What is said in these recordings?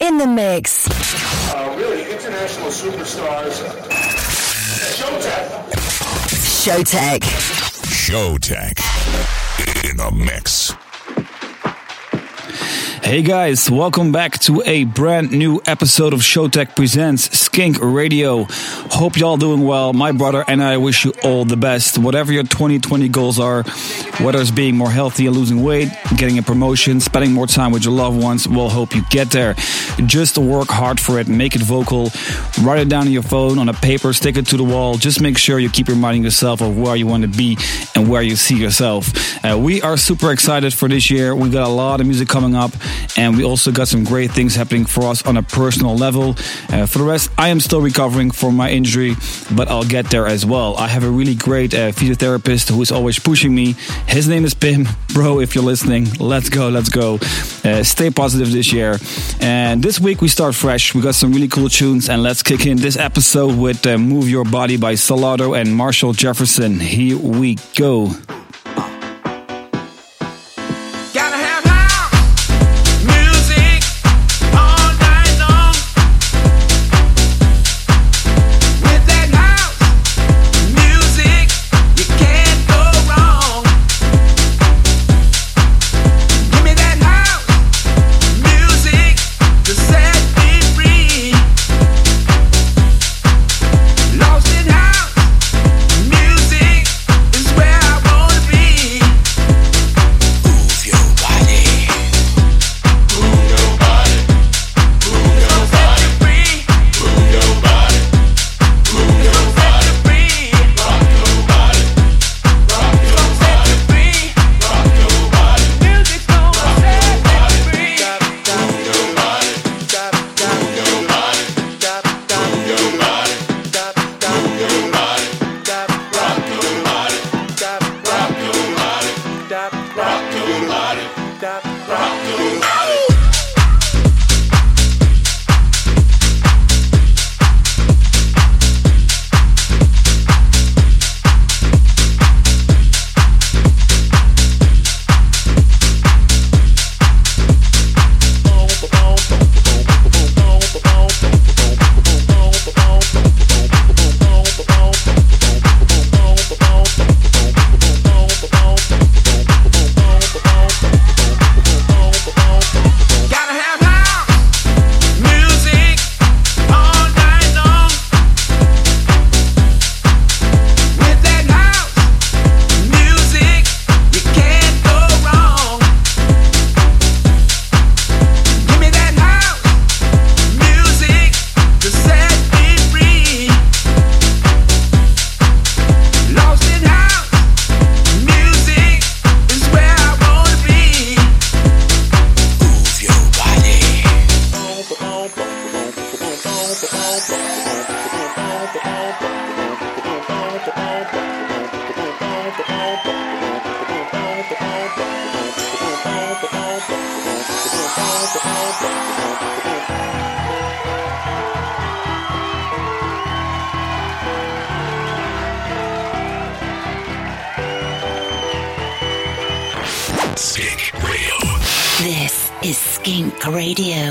In the mix. Uh, really, international superstars. Showtek. Showtek. Showtek. In the mix. Hey guys, welcome back to a brand new episode of Showtek Presents Skink Radio. Hope y'all doing well. My brother and I wish you all the best. Whatever your 2020 goals are, whether it's being more healthy and losing weight, getting a promotion, spending more time with your loved ones, we'll help you get there. Just work hard for it, make it vocal, write it down on your phone, on a paper, stick it to the wall. Just make sure you keep reminding yourself of where you want to be and where you see yourself. Uh, we are super excited for this year. We got a lot of music coming up and we also got some great things happening for us on a personal level. Uh, for the rest, I am still recovering from my injury, but I'll get there as well. I have a really great uh, physiotherapist who is always pushing me. His name is Pim. Bro, if you're listening, let's go, let's go. Uh, stay positive this year. And this week we start fresh. We got some really cool tunes, and let's kick in this episode with uh, Move Your Body by Solardo and Marshall Jefferson. Here we go.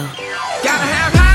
Move your body.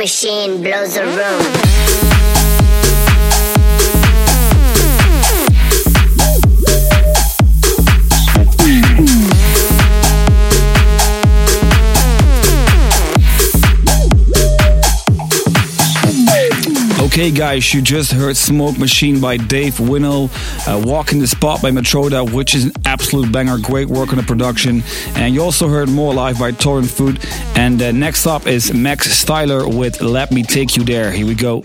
Machine blows a room. Guys, you just heard Smoke Machine by Dave Winnel, uh, Walk in the Spot by Matroda, which is an absolute banger. Great work on the production. And you also heard More Live by Torrent Food. And uh, next up is Max Styler with Let Me Take You There. Here we go.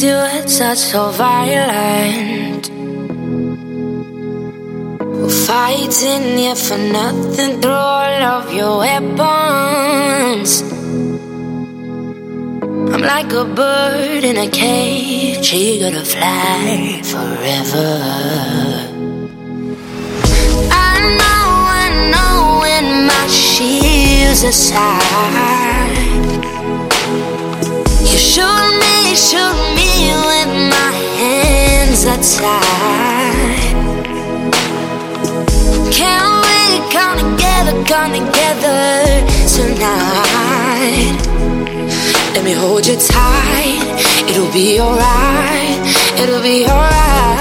Not so violent. Fighting here for nothing through all of your weapons. I'm like a bird in a cage, eager to fly forever. I know, I know when my shield's aside. You shoot me, shoot me with my hands are tied. Can't we come together, come together tonight? Let me hold you tight. It'll be alright. It'll be alright.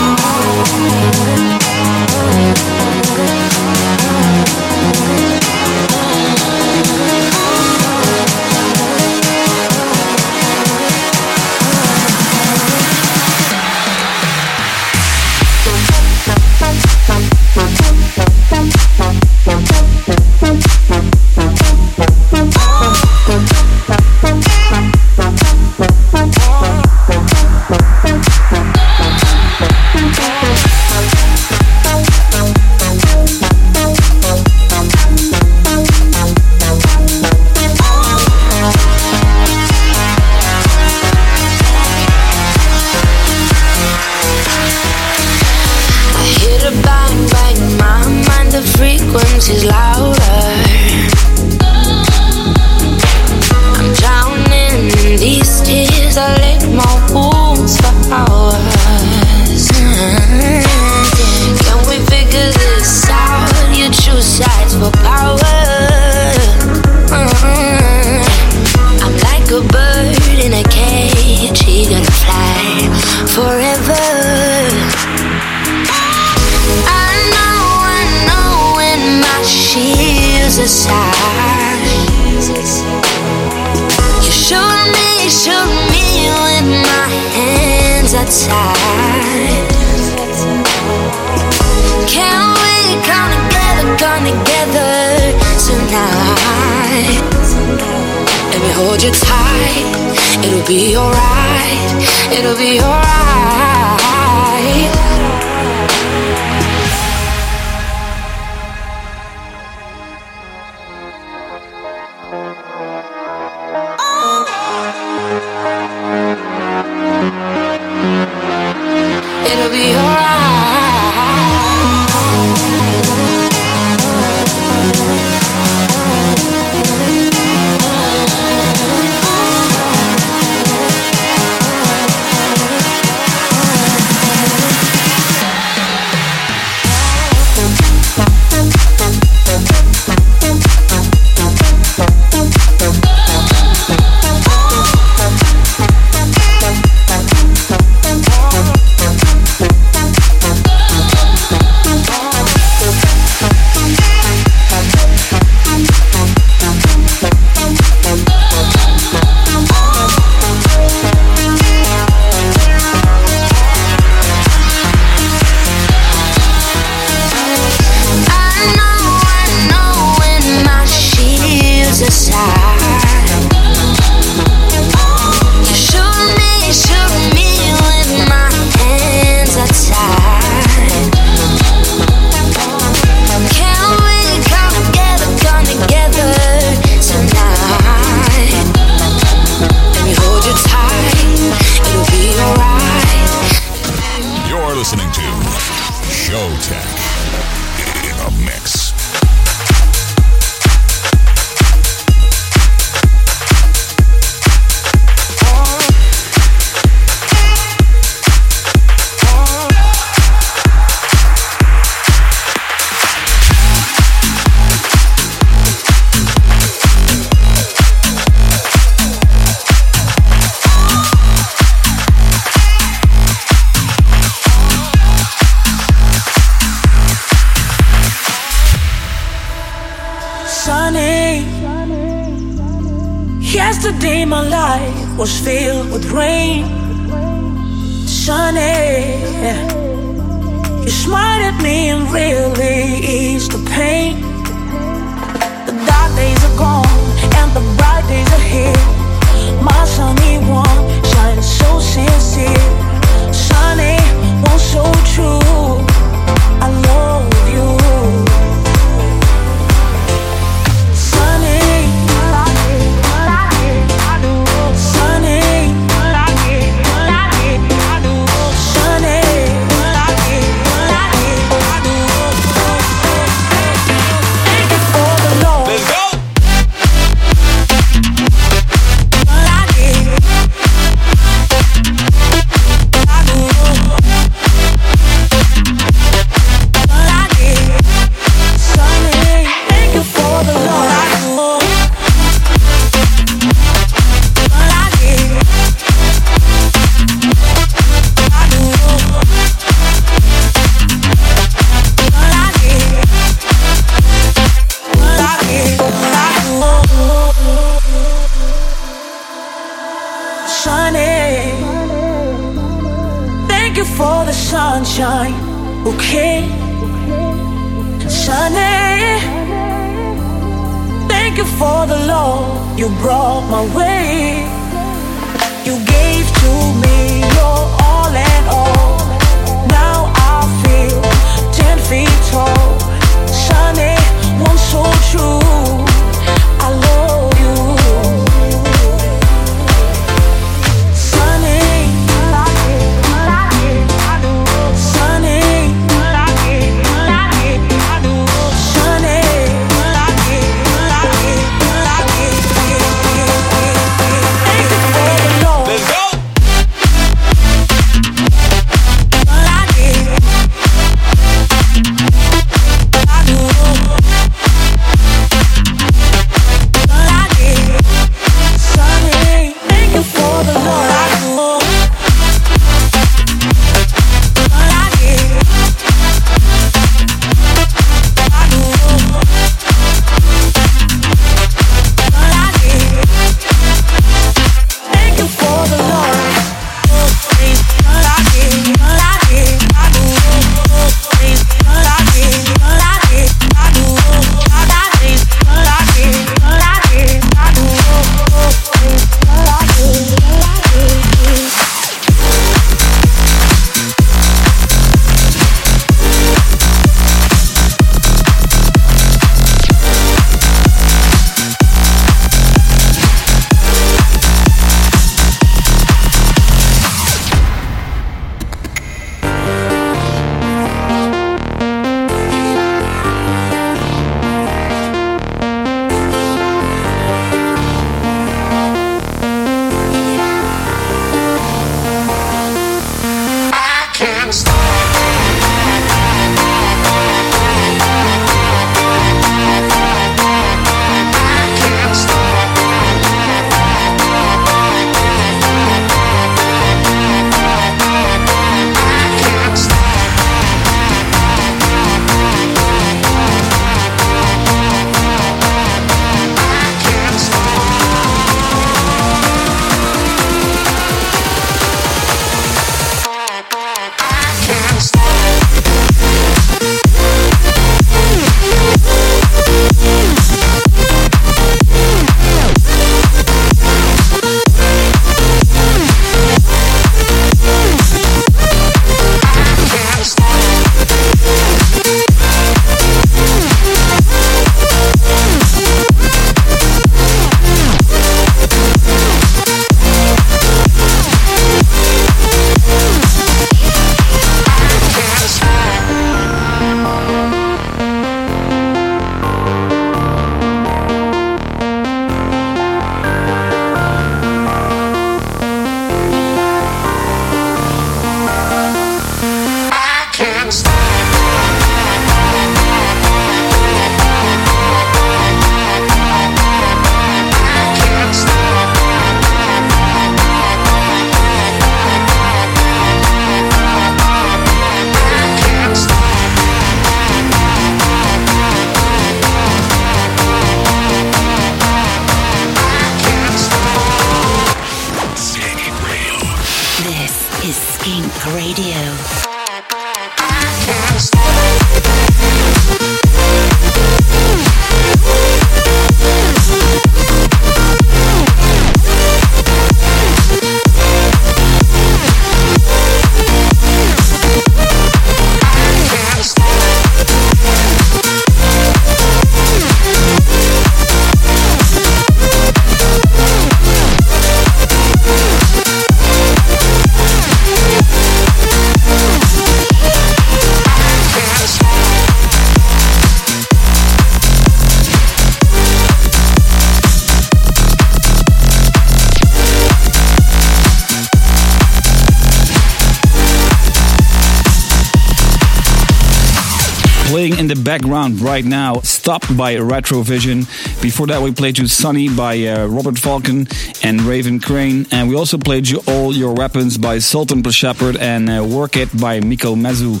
The background right now, stopped by Retrovision. Before that, we played you Sunny by uh, Robert Falcon and Raven Crane. And we also played you All Your Weapons by Sultan Shepard and uh, Work It by Miko Mezu.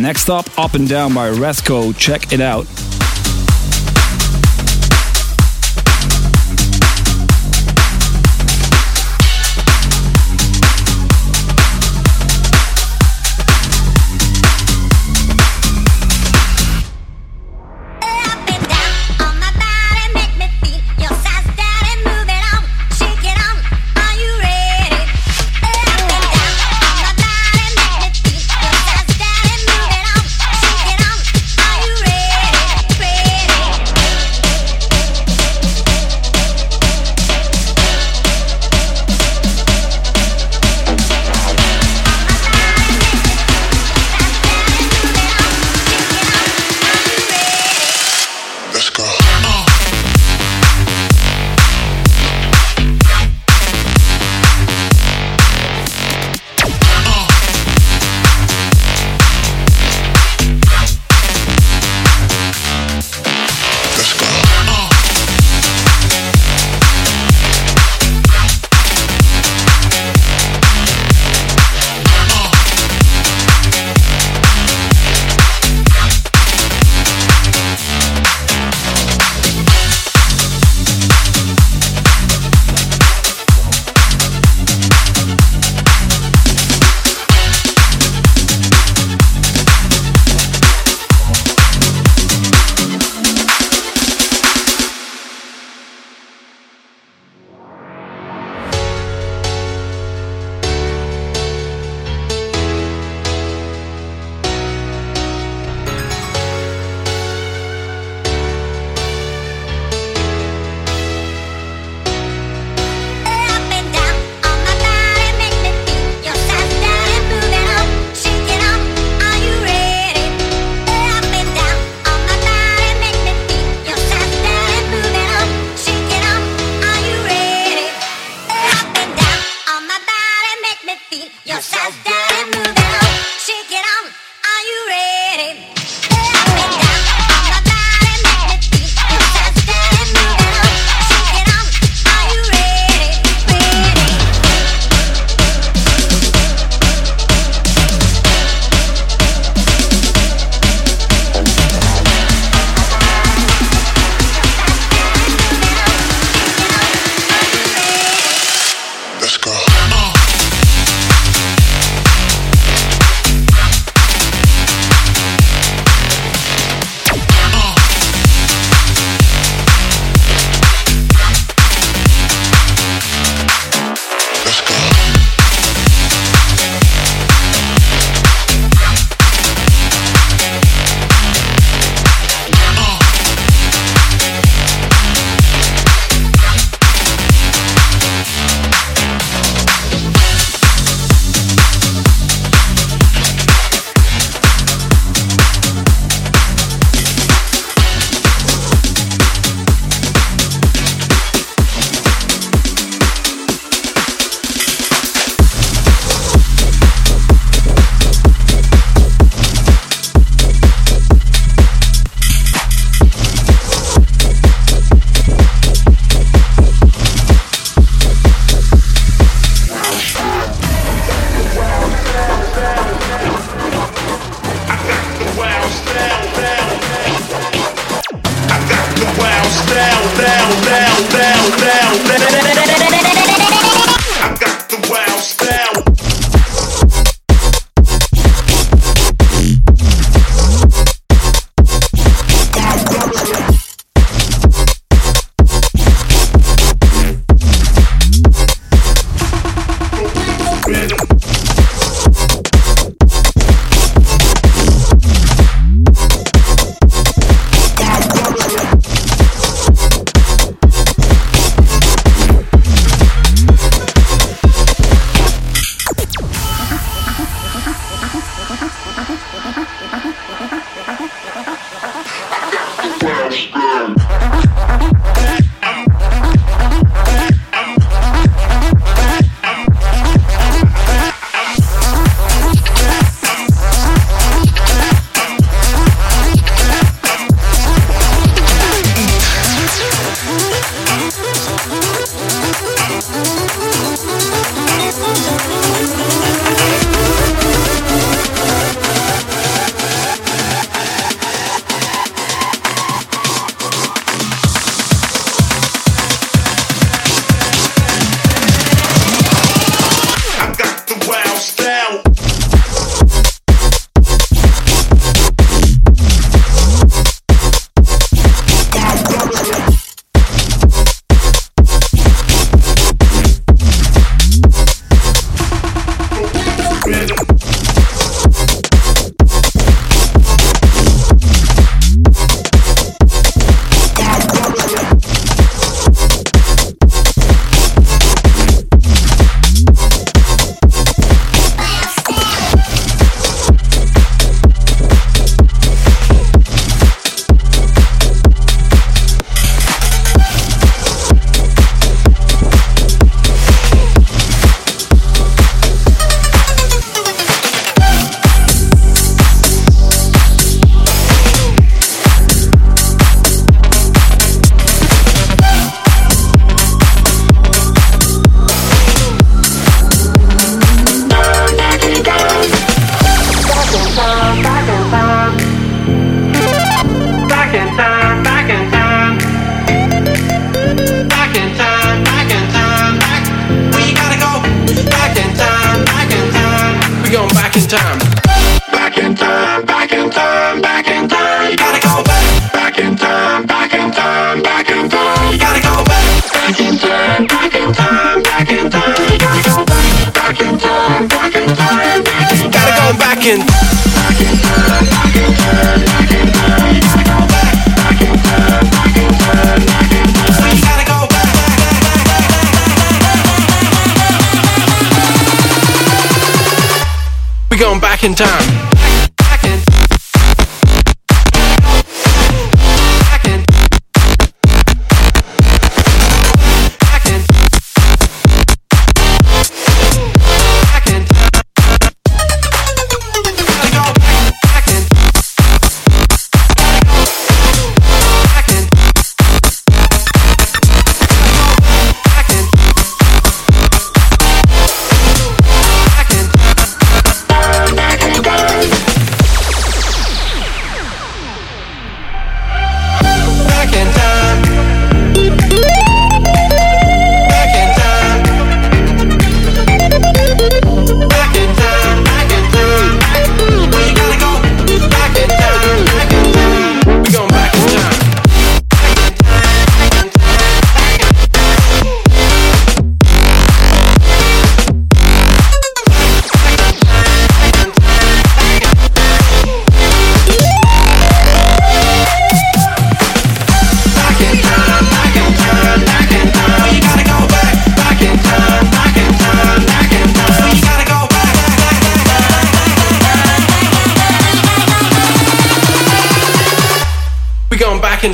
Next up, Up and Down by Resco. Check it out.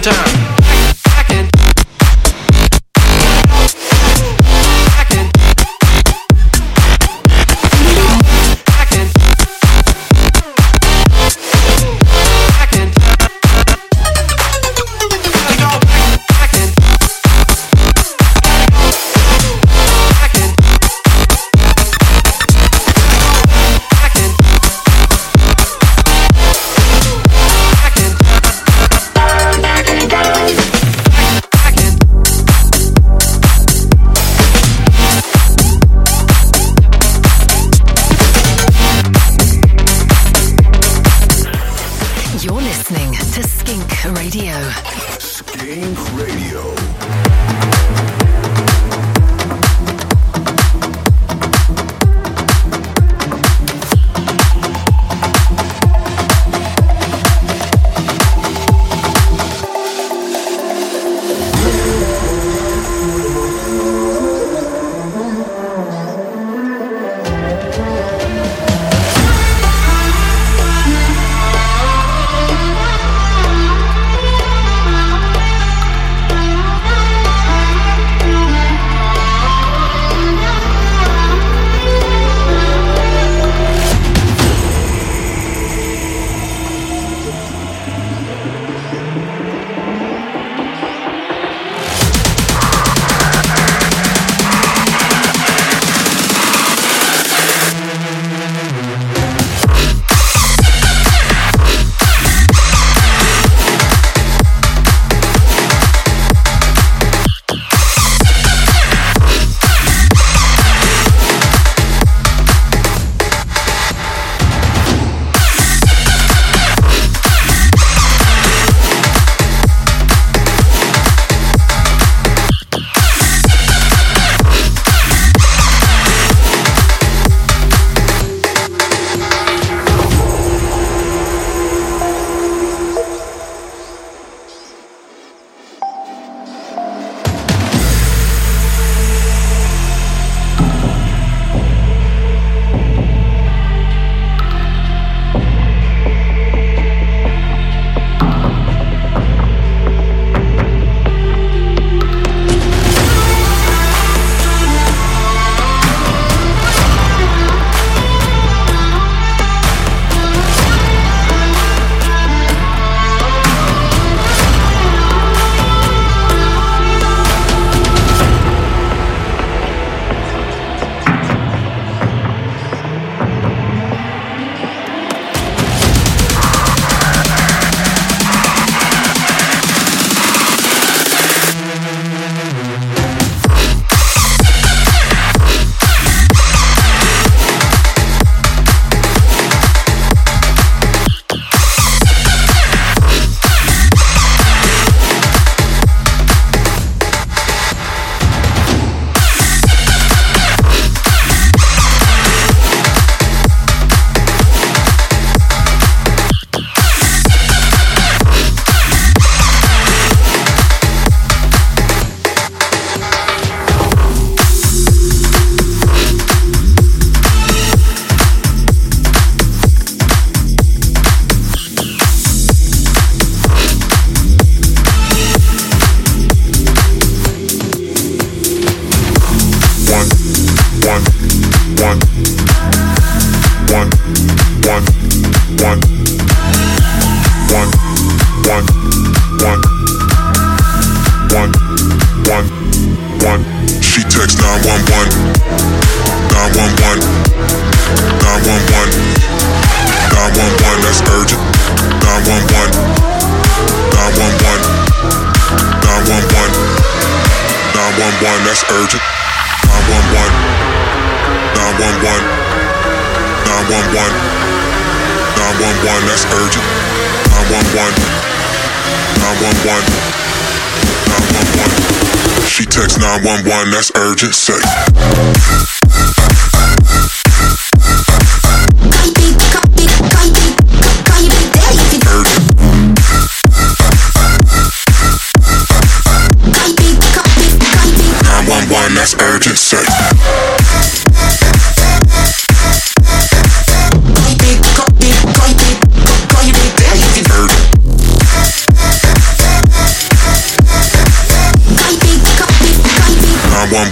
Time.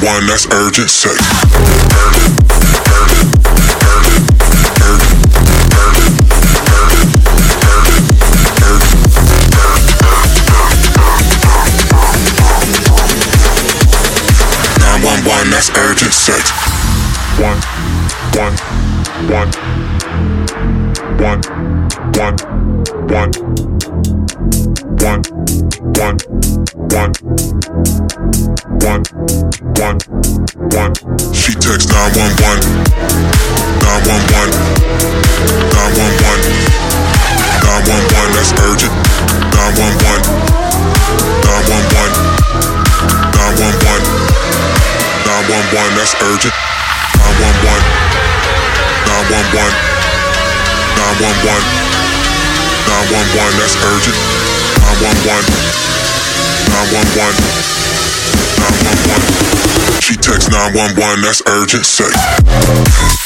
one that's urgent sex. 911, 911, that's urgent. 911, 911, 911. She texts 911, that's urgent. Say.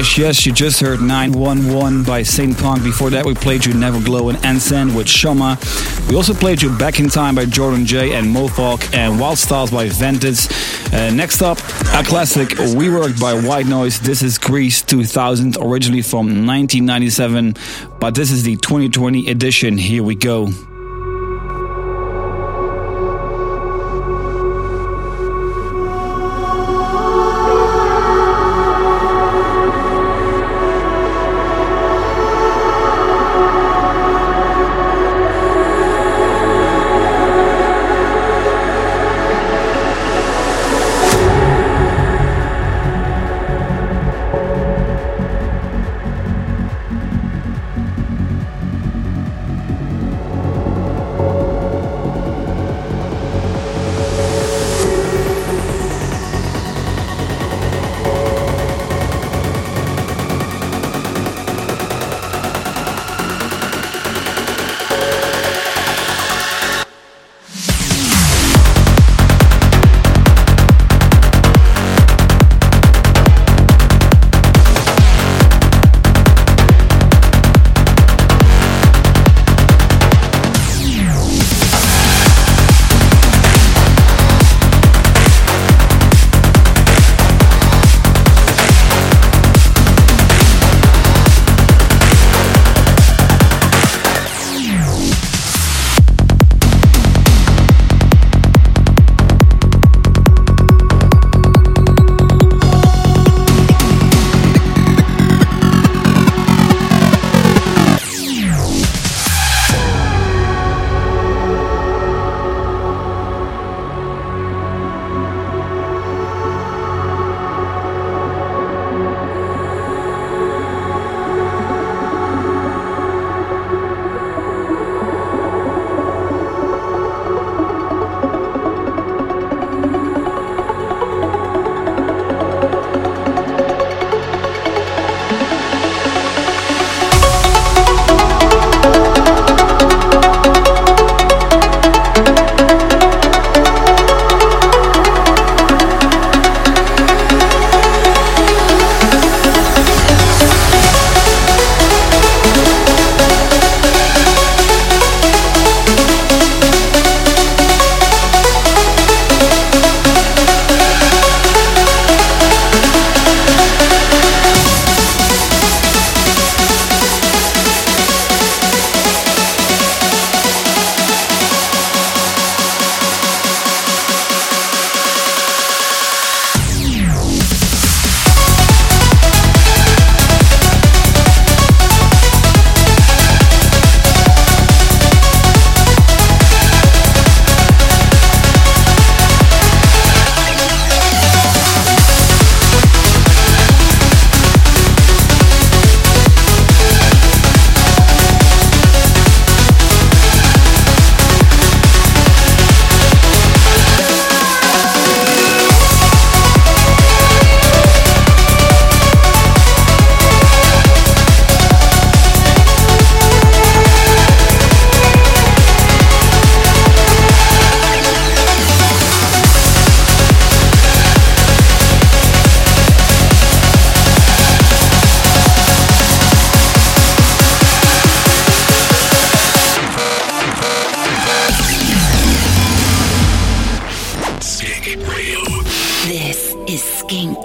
Yes, yes, you just heard 911 by Saint Punk. Before that, we played you Never Glow and Ensign with Shoma. We also played you Back in Time by Jordan J and Mofok and Wild Styles by Ventus. Uh, next up, a classic, We Worked by White Noise. This is Grease 2000, originally from 1997, but this is the 2020 edition. Here we go.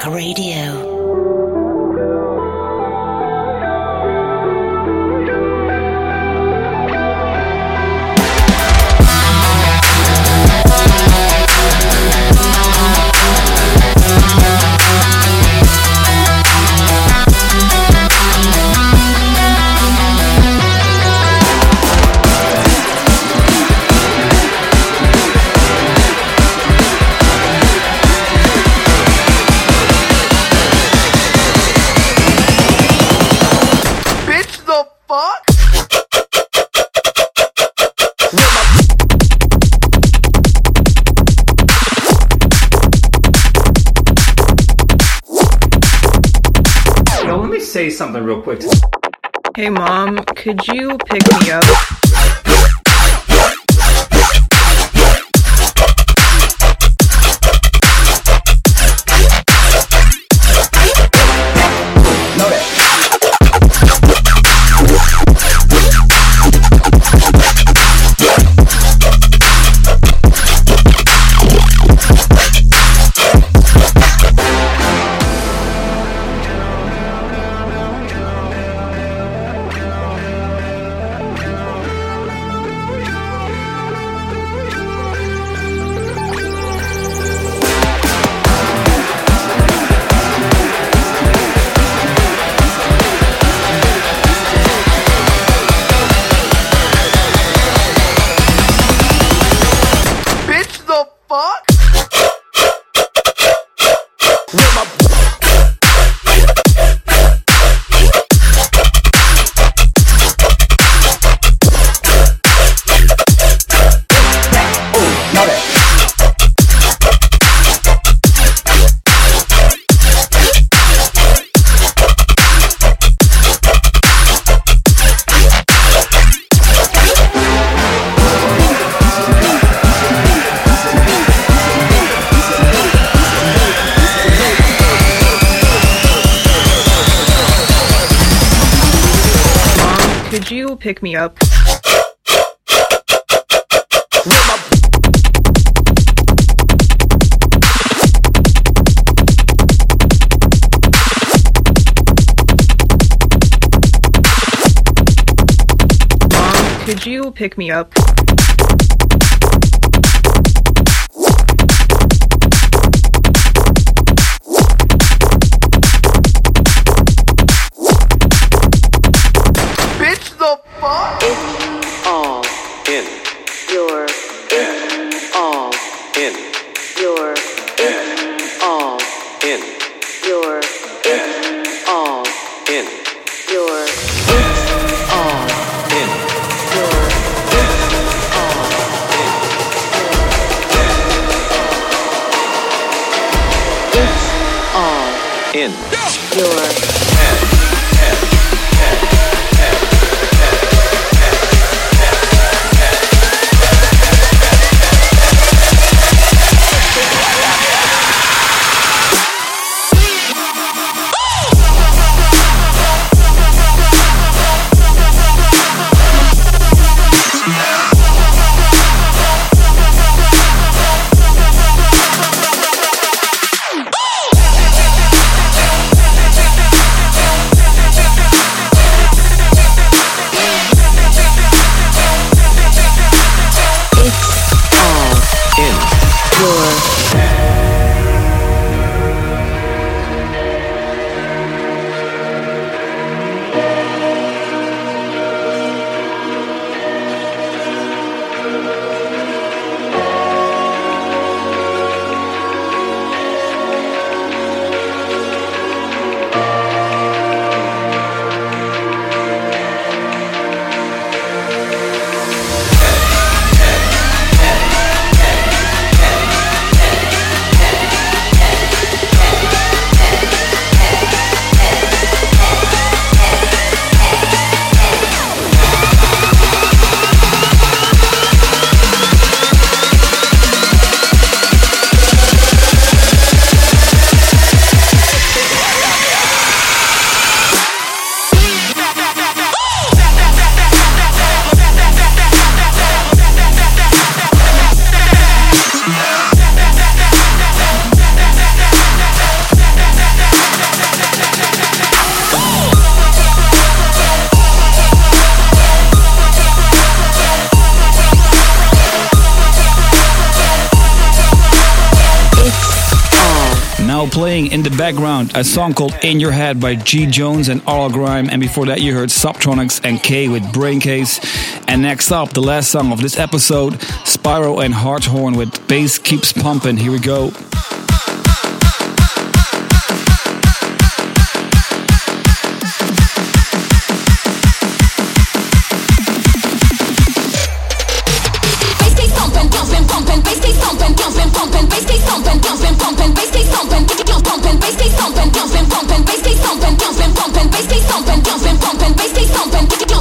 Radio. Say something real quick. Hey, Mom, could you pick me up? Pick me up. Mom, could you pick me up? A song called In Your Head by G Jones and Arl Grime, and before that you heard Subtronics and K with Braincase. And next up, the last song of this episode, Spyro and Harthorn with Bass Keeps Pumping. Here we go. Bass thumping, thumping, pumping. Bass keep thumping, thumping. Bass keep thumping, thumping. Bass thumping.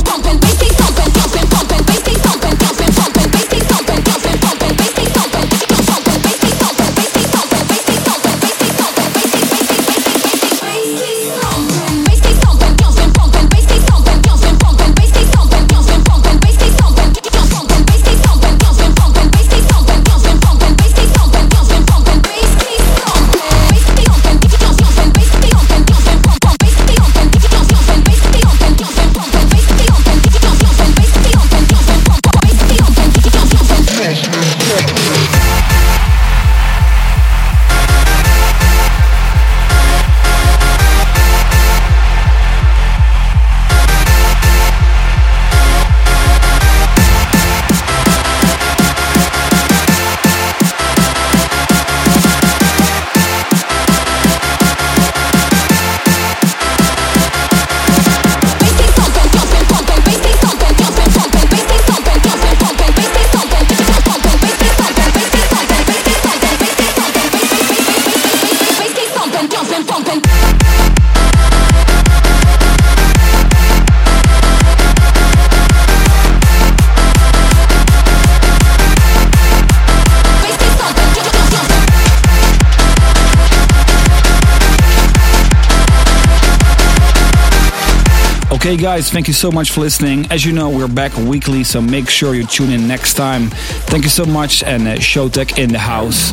Okay, guys, thank you so much for listening. As you know, we're back weekly, so make sure you tune in next time. Thank you so much, and uh, Showtek in the house.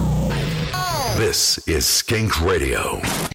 This is Skink Radio.